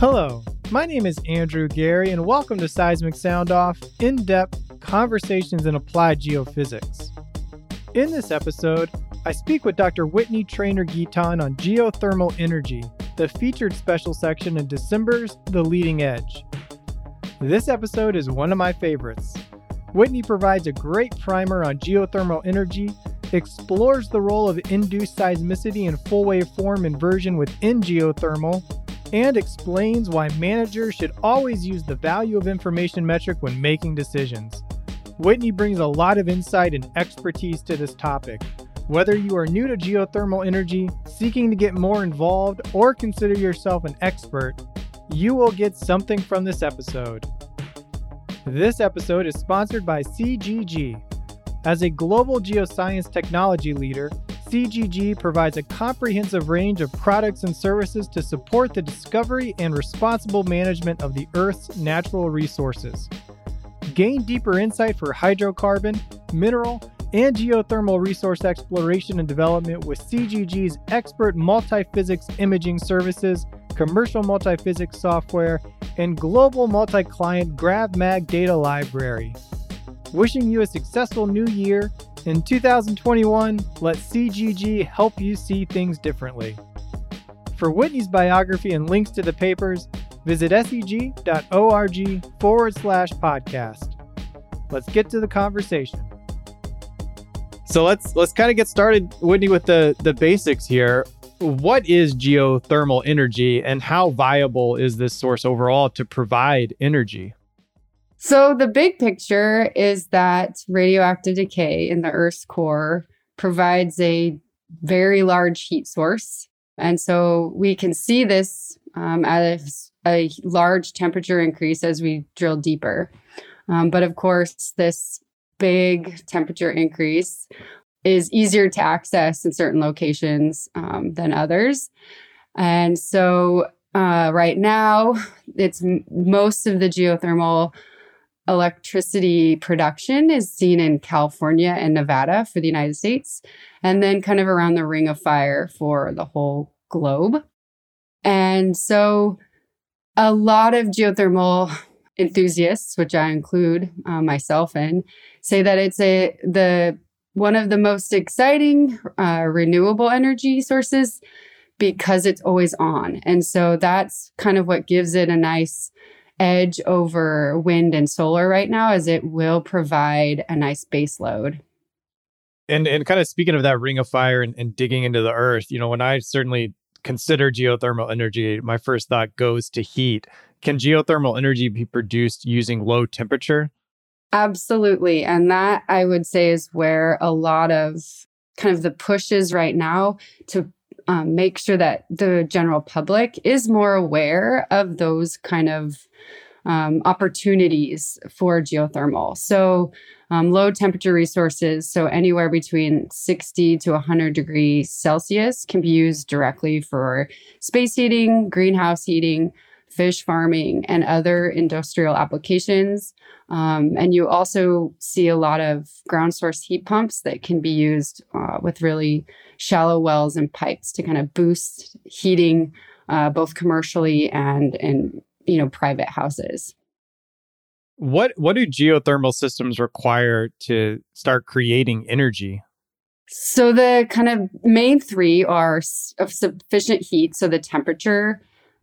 Hello, my name is Andrew Geary, and welcome to Seismic Sound Off in depth conversations in applied geophysics. In this episode, I speak with Dr. Whitney Trainor Guitton on geothermal energy, the featured special section in December's The Leading Edge. This episode is one of my favorites. Whitney provides a great primer on geothermal energy, explores the role of induced seismicity and full waveform inversion within geothermal, and explains why managers should always use the value of information metric when making decisions. Whitney brings a lot of insight and expertise to this topic. Whether you are new to geothermal energy, seeking to get more involved, or consider yourself an expert, you will get something from this episode. This episode is sponsored by CGG. As a global geoscience technology leader, CGG provides a comprehensive range of products and services to support the discovery and responsible management of the Earth's natural resources. Gain deeper insight for hydrocarbon, mineral, and geothermal resource exploration and development with CGG's expert multi-physics imaging services, commercial multi-physics software, and global multi-client GravMag data library. Wishing you a successful new year in 2021, let CGG help you see things differently. For Whitney's biography and links to the papers, visit seg.org forward slash podcast. Let's get to the conversation. So let's let's kind of get started, Whitney, with the the basics here. What is geothermal energy, and how viable is this source overall to provide energy? So, the big picture is that radioactive decay in the Earth's core provides a very large heat source. And so we can see this um, as a large temperature increase as we drill deeper. Um, but of course, this big temperature increase is easier to access in certain locations um, than others. And so uh, right now, it's m- most of the geothermal electricity production is seen in California and Nevada for the United States, and then kind of around the ring of fire for the whole globe. And so a lot of geothermal enthusiasts, which I include uh, myself in, say that it's a the one of the most exciting uh, renewable energy sources because it's always on. And so that's kind of what gives it a nice edge over wind and solar right now is it will provide a nice base load. And and kind of speaking of that ring of fire and, and digging into the earth, you know, when I certainly consider geothermal energy, my first thought goes to heat. Can geothermal energy be produced using low temperature? Absolutely. And that I would say is where a lot of kind of the push is right now to um, make sure that the general public is more aware of those kind of um, opportunities for geothermal. So, um, low temperature resources, so anywhere between 60 to 100 degrees Celsius, can be used directly for space heating, greenhouse heating, fish farming, and other industrial applications. Um, and you also see a lot of ground source heat pumps that can be used uh, with really shallow wells and pipes to kind of boost heating, uh, both commercially and in you know private houses. What what do geothermal systems require to start creating energy? So the kind of main three are of sufficient heat, so the temperature.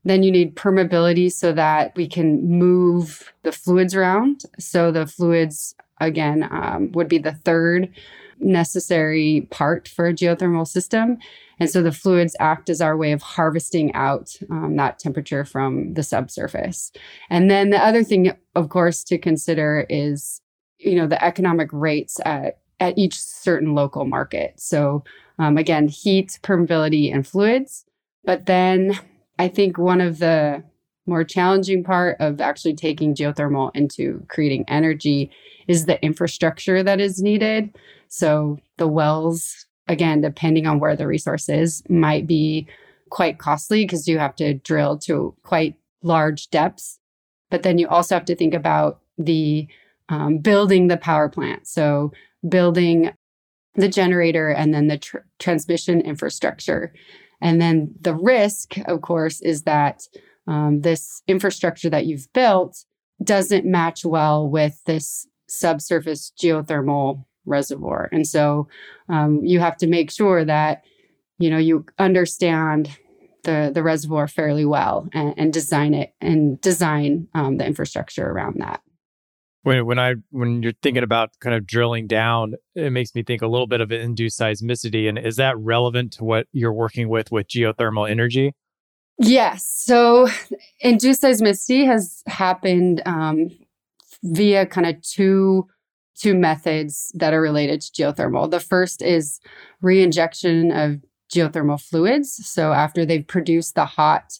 Then you need permeability so that we can move the fluids around. So the fluids again um, would be the third necessary part for a geothermal system. And so the fluids act as our way of harvesting out um, that temperature from the subsurface. And then the other thing, of course, to consider is, you know, the economic rates at, at each certain local market. So um, again, heat, permeability, and fluids. But then I think one of the more challenging part of actually taking geothermal into creating energy is the infrastructure that is needed. So the wells, again, depending on where the resource is, might be quite costly because you have to drill to quite large depths. But then you also have to think about the um, building the power plant. So building the generator and then the tr- transmission infrastructure. And then the risk, of course, is that um, this infrastructure that you've built doesn't match well with this subsurface geothermal reservoir. And so um, you have to make sure that you know you understand the the reservoir fairly well and, and design it and design um, the infrastructure around that. When when I when you're thinking about kind of drilling down, it makes me think a little bit of induced seismicity. And is that relevant to what you're working with with geothermal energy? Yes. So induced seismicity has happened um, via kind of two two methods that are related to geothermal. The first is reinjection of geothermal fluids. So after they've produced the hot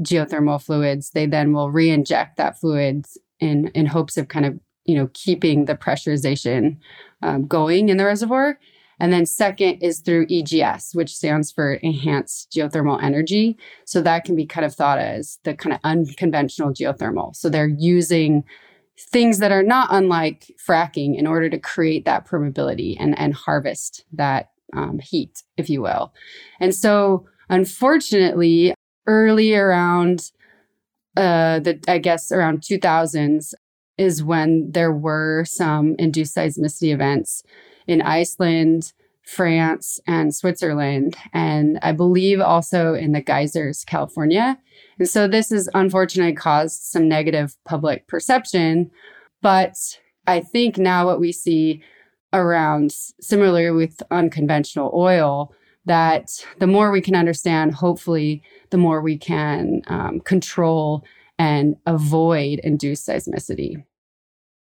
geothermal fluids, they then will re-inject that fluids in in hopes of kind of you know keeping the pressurization um, going in the reservoir. And then second is through EGS, which stands for enhanced geothermal energy. So that can be kind of thought as the kind of unconventional geothermal. So they're using things that are not unlike fracking in order to create that permeability and, and harvest that um, heat, if you will. And so, unfortunately, early around uh, the, I guess around 2000s is when there were some induced seismicity events in Iceland, France, and Switzerland, and I believe also in the geysers, California. And so this has unfortunately caused some negative public perception. But I think now what we see around, similarly with unconventional oil, that the more we can understand, hopefully, the more we can um, control and avoid induced seismicity.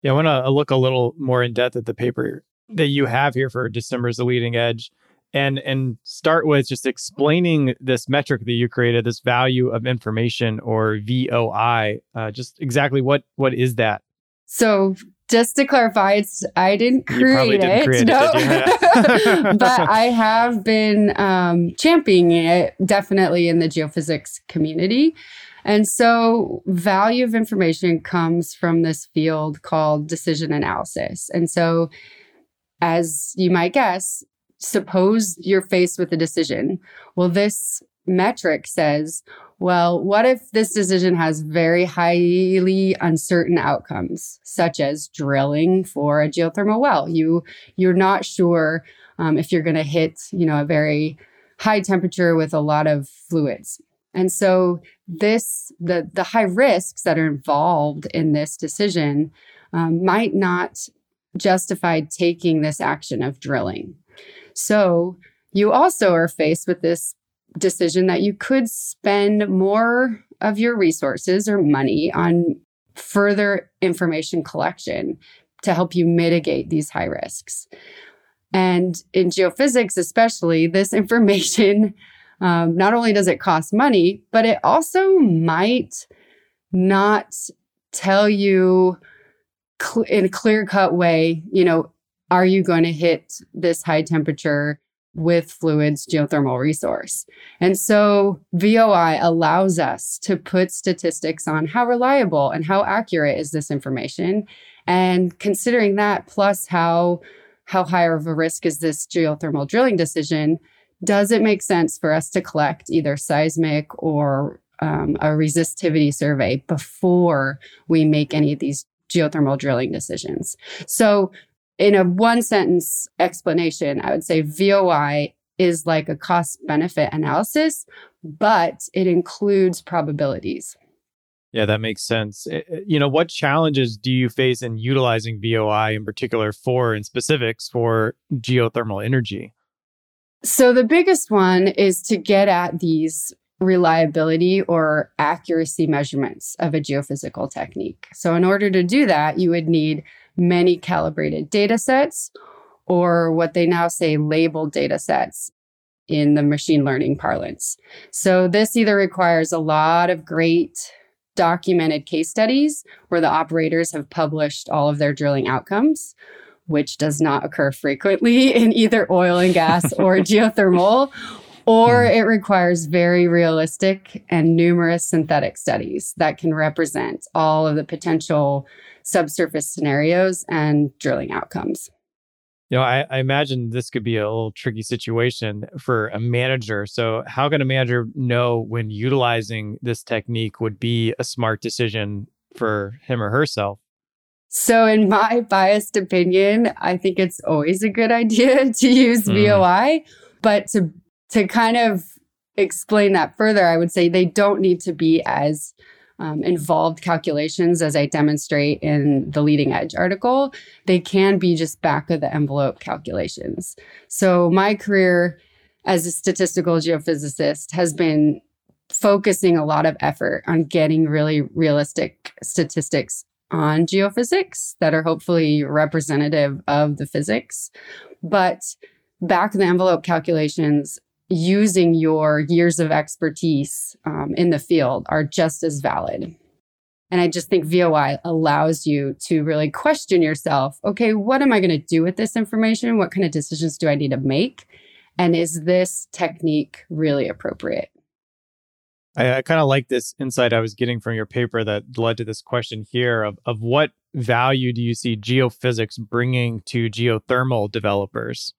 Yeah, I want to look a little more in depth at the paper that you have here for December's the leading edge and and start with just explaining this metric that you created this value of information or voi uh, just exactly what what is that so just to clarify, it's I didn't create didn't it, create no. it but I have been um, championing it definitely in the geophysics community. And so, value of information comes from this field called decision analysis. And so, as you might guess, suppose you're faced with a decision. Well, this metric says, well, what if this decision has very highly uncertain outcomes, such as drilling for a geothermal well? You you're not sure um, if you're going to hit, you know, a very high temperature with a lot of fluids. And so this the the high risks that are involved in this decision um, might not justify taking this action of drilling. So you also are faced with this decision that you could spend more of your resources or money on further information collection to help you mitigate these high risks. And in geophysics, especially, this information um, not only does it cost money, but it also might not tell you cl- in a clear cut way, you know, are you going to hit this high temperature with fluids geothermal resource? And so VOI allows us to put statistics on how reliable and how accurate is this information. And considering that, plus how how high of a risk is this geothermal drilling decision? Does it make sense for us to collect either seismic or um, a resistivity survey before we make any of these geothermal drilling decisions? So in a one sentence explanation, I would say VOI is like a cost benefit analysis, but it includes probabilities. Yeah, that makes sense. Eh, eh, you know, what challenges do you face in utilizing VOI in particular for, in specifics, for geothermal energy? So, the biggest one is to get at these reliability or accuracy measurements of a geophysical technique. So, in order to do that, you would need many calibrated data sets, or what they now say labeled data sets in the machine learning parlance. So, this either requires a lot of great documented case studies where the operators have published all of their drilling outcomes, which does not occur frequently in either oil and gas or geothermal, or hmm. it requires very realistic and numerous synthetic studies that can represent all of the potential subsurface scenarios and drilling outcomes. You know, I, I, imagine this could be a little tricky situation for a manager. So, how can a manager know when utilizing this technique would be a smart decision for him or herself? So, in my biased opinion, I think it's always a good idea to use mm. VOI. But to to kind of explain that further, I would say they don't need to be as um, involved calculations as I demonstrate in the leading edge article. They can be just back of the envelope calculations. So my career as a statistical geophysicist has been focusing a lot of effort on getting really realistic statistics on geophysics that are hopefully representative of the physics. But back of the envelope calculations using your years of expertise um, in the field are just as valid. And I just think VOI allows you to really question yourself okay, what am I going to do with this information? What kind of decisions do I need to make? And is this technique really appropriate? I, I kind of like this insight I was getting from your paper that led to this question here of, of what value do you see geophysics bringing to geothermal developers?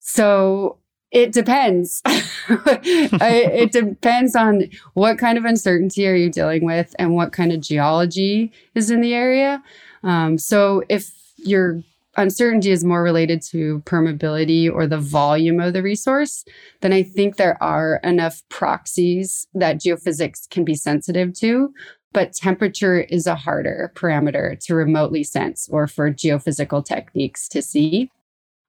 So it depends. it depends on what kind of uncertainty are you dealing with and what kind of geology is in the area. Um, so if your uncertainty is more related to permeability or the volume of the resource, then I think there are enough proxies that geophysics can be sensitive to. But temperature is a harder parameter to remotely sense or for geophysical techniques to see.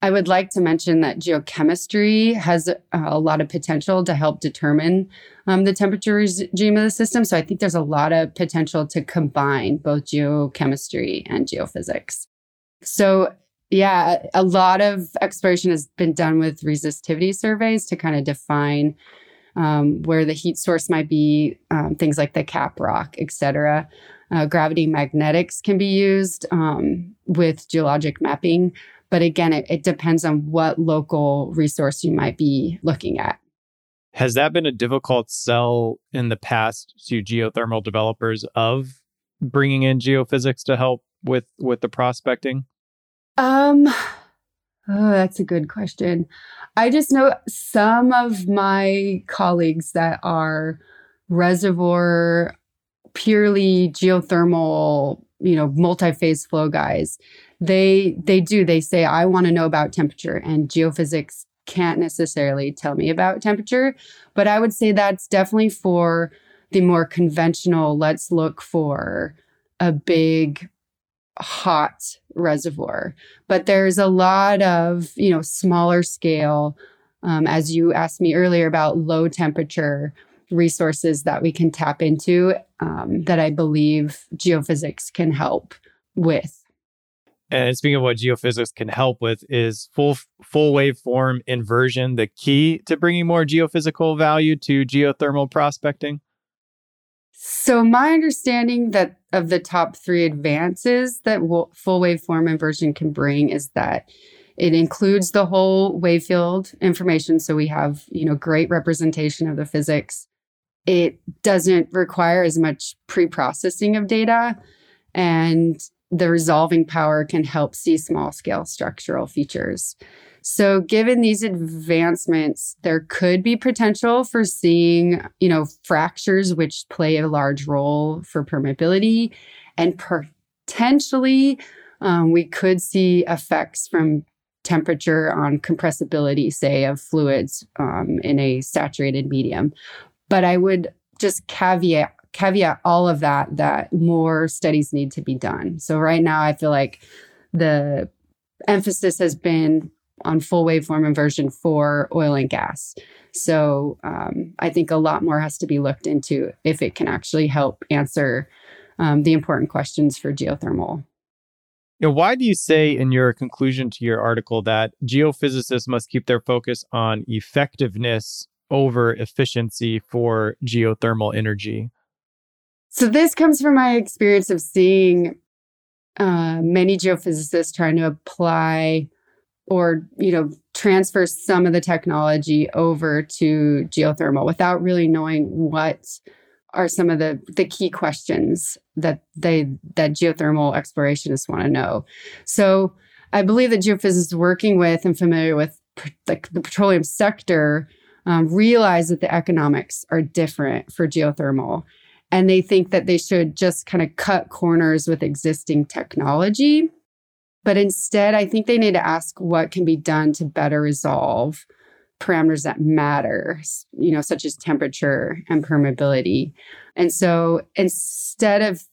I would like to mention that geochemistry has a lot of potential to help determine um, the temperature regime of the system. So I think there's a lot of potential to combine both geochemistry and geophysics. So, yeah, a lot of exploration has been done with resistivity surveys to kind of define um, where the heat source might be, um, things like the cap rock, et cetera. Uh, gravity magnetics can be used um, with geologic mapping but again, it, it depends on what local resource you might be looking at. Has that been a difficult sell in the past to geothermal developers of bringing in geophysics to help with with the prospecting? Um, oh, that's a good question. I just know some of my colleagues that are reservoir purely geothermal, you know, multi-phase flow guys they they do they say i want to know about temperature and geophysics can't necessarily tell me about temperature but i would say that's definitely for the more conventional let's look for a big hot reservoir. But there's a lot of you know smaller scale um, as you asked me earlier about low temperature resources that we can tap into um, that i believe geophysics can help with and speaking of what geophysics can help with, is full full waveform inversion the key to bringing more geophysical value to geothermal prospecting? So my understanding that of the top three advances that full waveform inversion can bring is that it includes the whole wave field information. So we have you know great representation of the physics. It doesn't require as much pre-processing of data and the resolving power can help see small scale structural features. So given these advancements, there could be potential for seeing, you know, fractures which play a large role for permeability and potentially um, we could see effects from temperature on compressibility, say, of fluids um, in a saturated medium. But I would just caveat caveat all of that that more studies need to be done. So right now I feel like the emphasis has been on full waveform inversion for oil and gas. So um, I think a lot more has to be looked into if it can actually help answer um, the important questions for geothermal. You know, why do you say in your conclusion to your article that geophysicists must keep their focus on effectiveness over efficiency for geothermal energy? So this comes from my experience of seeing uh, many geophysicists trying to apply or you know transfer some of the technology over to geothermal without really knowing what are some of the the key questions that they that geothermal explorationists want to know. So I believe that geophysicists working with and familiar with like the petroleum sector um, realize that the economics are different for geothermal. And they think that they should just kind of cut corners with existing technology. But instead, I think they need to ask what can be done to better resolve parameters that matter, you know, such as temperature and permeability. And so instead of,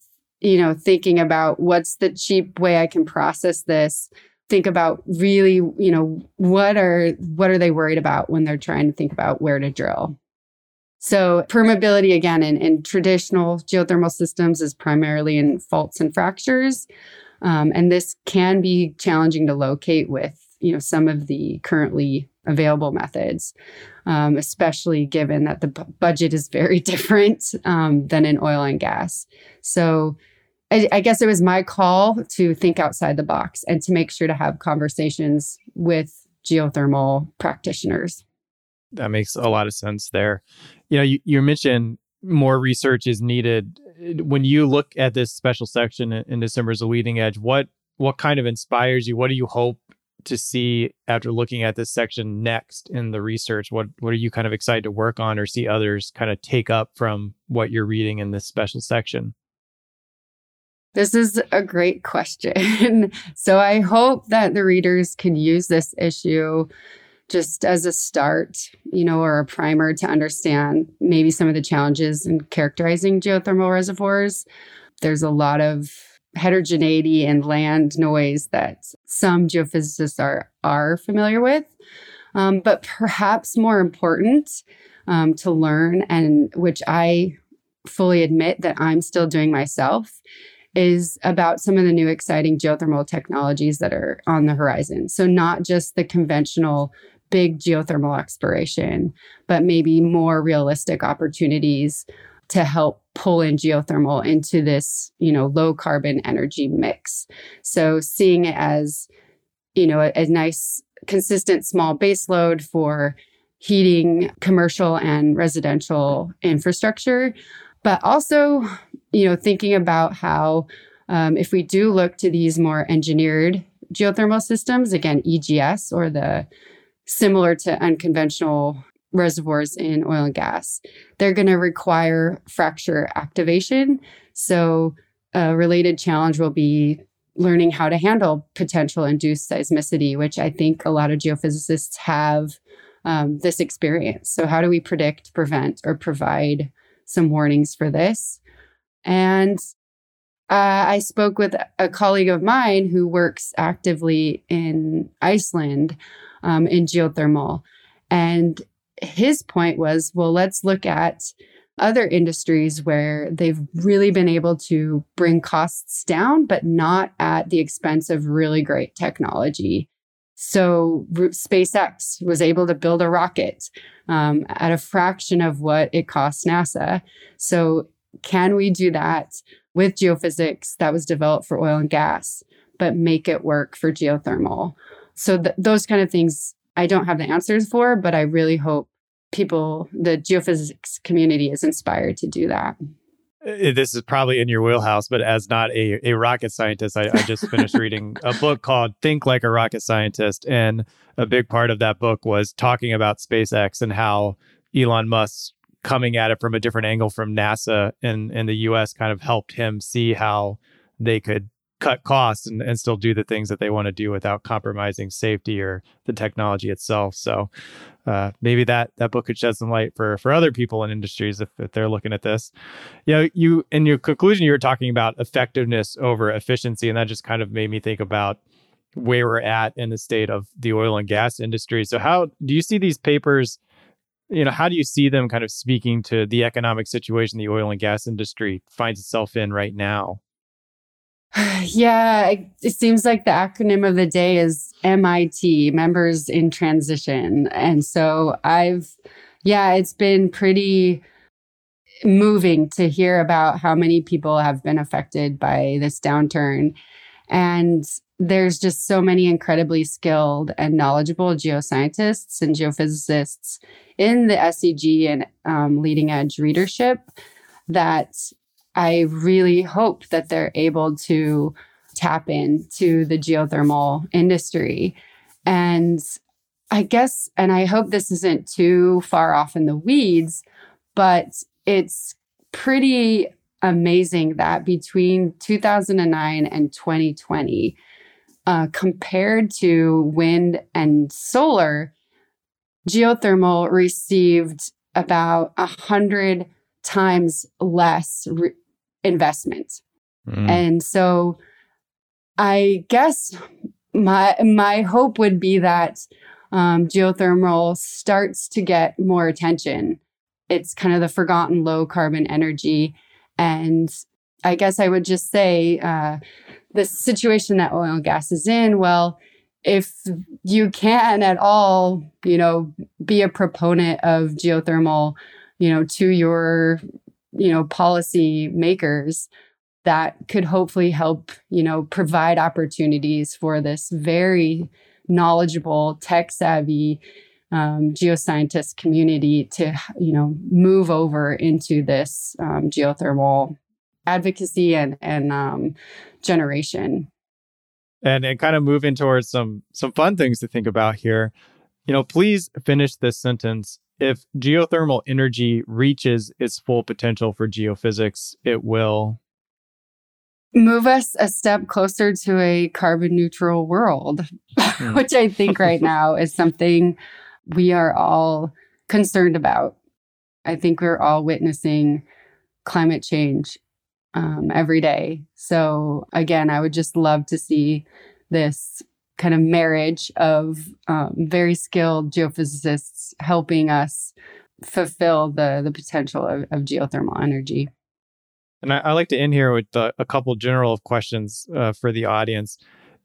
you know, thinking about what's the cheap way I can process this, think about really, you know, what are what are they worried about when they're trying to think about where to drill. So permeability again in, in traditional geothermal systems is primarily in faults and fractures. Um, and this can be challenging to locate with you know some of the currently available methods, um, especially given that the b- budget is very different um, than in oil and gas. So I, I guess it was my call to think outside the box and to make sure to have conversations with geothermal practitioners. That makes a lot of sense there. You know, you, you mentioned more research is needed. When you look at this special section in December's a leading edge, what what kind of inspires you? What do you hope to see after looking at this section next in the research? What what are you kind of excited to work on or see others kind of take up from what you're reading in this special section? This is a great question. so I hope that the readers can use this issue just as a start, you know, or a primer to understand maybe some of the challenges in characterizing geothermal reservoirs. There's a lot of heterogeneity and land noise that some geophysicists are are familiar with. Um, but perhaps more important um, to learn, and which I fully admit that I'm still doing myself, is about some of the new exciting geothermal technologies that are on the horizon. So, not just the conventional big geothermal exploration, but maybe more realistic opportunities to help pull in geothermal into this, you know, low carbon energy mix. So, seeing it as, you know, a, a nice, consistent small base load for heating commercial and residential infrastructure, but also you know, thinking about how um, if we do look to these more engineered geothermal systems, again, EGS or the similar to unconventional reservoirs in oil and gas, they're going to require fracture activation. So, a related challenge will be learning how to handle potential induced seismicity, which I think a lot of geophysicists have um, this experience. So, how do we predict, prevent, or provide some warnings for this? And uh, I spoke with a colleague of mine who works actively in Iceland um, in geothermal. And his point was well, let's look at other industries where they've really been able to bring costs down, but not at the expense of really great technology. So SpaceX was able to build a rocket um, at a fraction of what it cost NASA. So can we do that with geophysics that was developed for oil and gas, but make it work for geothermal? So, th- those kind of things I don't have the answers for, but I really hope people, the geophysics community, is inspired to do that. Uh, this is probably in your wheelhouse, but as not a, a rocket scientist, I, I just finished reading a book called Think Like a Rocket Scientist. And a big part of that book was talking about SpaceX and how Elon Musk coming at it from a different angle from NASA and, in the US kind of helped him see how they could cut costs and, and still do the things that they want to do without compromising safety or the technology itself. So uh, maybe that that book could shed some light for for other people in industries if, if they're looking at this. You know, you in your conclusion you were talking about effectiveness over efficiency, and that just kind of made me think about where we're at in the state of the oil and gas industry. So how do you see these papers? You know, how do you see them kind of speaking to the economic situation the oil and gas industry finds itself in right now? Yeah, it seems like the acronym of the day is MIT, members in transition. And so I've, yeah, it's been pretty moving to hear about how many people have been affected by this downturn. And there's just so many incredibly skilled and knowledgeable geoscientists and geophysicists in the SEG and um, leading edge readership that I really hope that they're able to tap into the geothermal industry. And I guess, and I hope this isn't too far off in the weeds, but it's pretty amazing that between 2009 and 2020, uh, compared to wind and solar, geothermal received about a hundred times less re- investment. Mm. And so I guess my my hope would be that um, geothermal starts to get more attention. It's kind of the forgotten low carbon energy. And I guess I would just say uh, the situation that oil and gas is in, well, if you can at all, you know, be a proponent of geothermal, you know, to your, you know, policy makers, that could hopefully help, you know, provide opportunities for this very knowledgeable, tech savvy um, geoscientist community to, you know, move over into this um, geothermal advocacy and and um, generation. And and kind of moving towards some some fun things to think about here. You know, please finish this sentence. If geothermal energy reaches its full potential for geophysics, it will move us a step closer to a carbon neutral world, mm. which I think right now is something we are all concerned about. I think we're all witnessing climate change um, every day. So, again, I would just love to see this kind of marriage of um, very skilled geophysicists helping us fulfill the, the potential of, of geothermal energy. And I, I, like to end here with uh, a couple general questions uh, for the audience.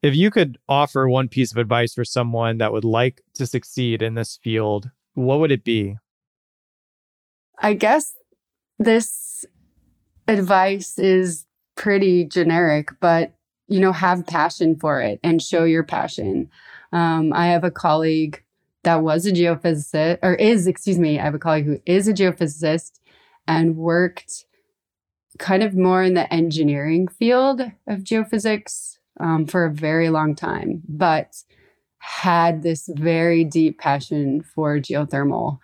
If you could offer one piece of advice for someone that would like to succeed in this field, what would it be? I guess this advice is pretty generic, but you know, have passion for it and show your passion. Um, I have a colleague that was a geophysicist, or is, excuse me, I have a colleague who is a geophysicist and worked kind of more in the engineering field of geophysics um, for a very long time, but had this very deep passion for geothermal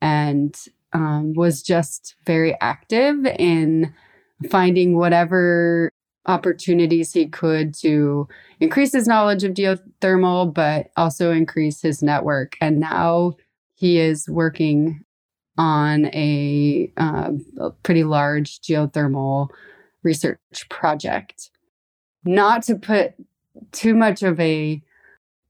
and um, was just very active in finding whatever opportunities he could to increase his knowledge of geothermal, but also increase his network. And now he is working on a, uh, a pretty large geothermal research project. Not to put too much of a,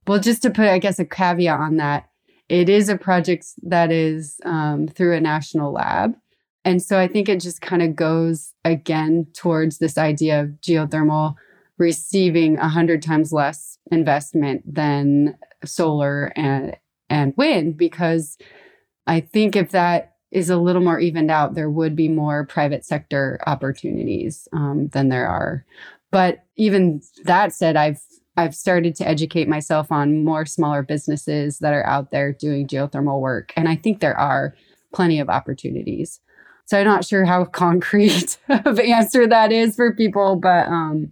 well, just to put, I guess, a caveat on that, it is a project that is um, through a national lab. And so I think it just kind of goes again towards this idea of geothermal receiving a hundred times less investment than solar and and wind because I think if that is a little more evened out, there would be more private sector opportunities um, than there are. But even that said, I've I've started to educate myself on more smaller businesses that are out there doing geothermal work, and I think there are plenty of opportunities. So I'm not sure how concrete of answer that is for people, but um,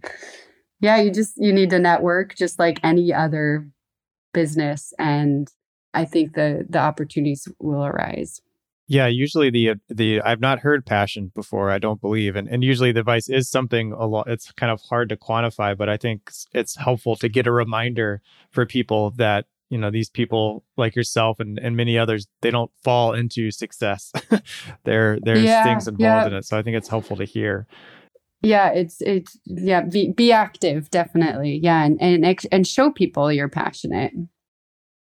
yeah, you just you need to network just like any other business, and I think the the opportunities will arise. Yeah, usually the uh, the I've not heard passion before. I don't believe, and and usually the vice is something a lot. It's kind of hard to quantify, but I think it's helpful to get a reminder for people that you know these people like yourself and, and many others they don't fall into success there there's yeah, things involved yeah. in it so i think it's helpful to hear yeah it's it's yeah be, be active definitely yeah and and and show people you're passionate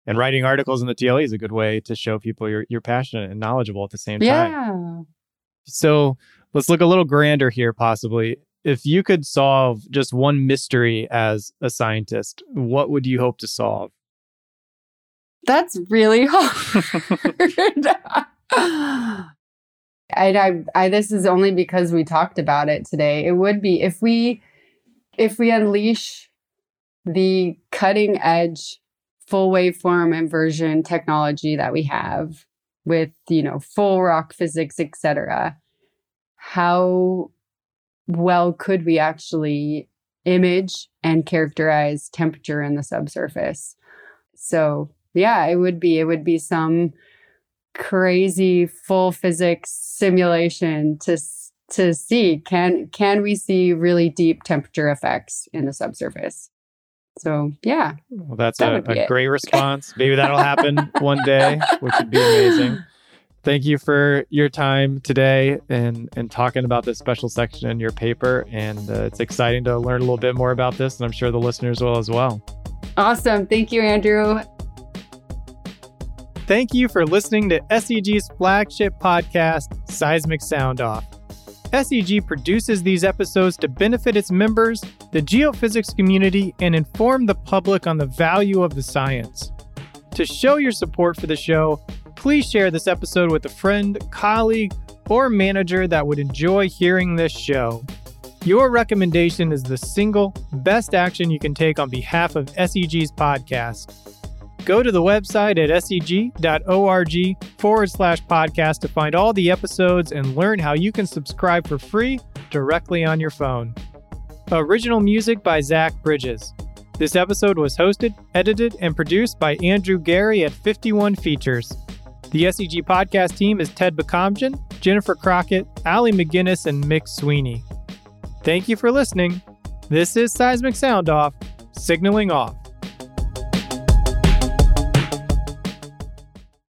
and writing articles in the tle is a good way to show people you're you're passionate and knowledgeable at the same time yeah so let's look a little grander here possibly if you could solve just one mystery as a scientist what would you hope to solve that's really hard. I, I, I, this is only because we talked about it today. It would be if we, if we unleash the cutting edge full waveform inversion technology that we have with, you know, full rock physics, etc. How well could we actually image and characterize temperature in the subsurface. So, yeah, it would be it would be some crazy full physics simulation to to see can can we see really deep temperature effects in the subsurface. So, yeah. Well, that's that a, a great response. Maybe that'll happen one day, which would be amazing. Thank you for your time today and and talking about this special section in your paper. And uh, it's exciting to learn a little bit more about this, and I'm sure the listeners will as well. Awesome. Thank you, Andrew. Thank you for listening to SEG's flagship podcast, Seismic Sound Off. SEG produces these episodes to benefit its members, the geophysics community, and inform the public on the value of the science. To show your support for the show, please share this episode with a friend, colleague, or manager that would enjoy hearing this show. Your recommendation is the single best action you can take on behalf of SEG's podcast. Go to the website at seg.org forward slash podcast to find all the episodes and learn how you can subscribe for free directly on your phone. Original music by Zach Bridges. This episode was hosted, edited, and produced by Andrew Geary at 51 Features. The SEG podcast team is Ted Bakamjian, Jennifer Crockett, Allie McGinnis, and Mick Sweeney. Thank you for listening. This is Seismic Sound Off, signaling off.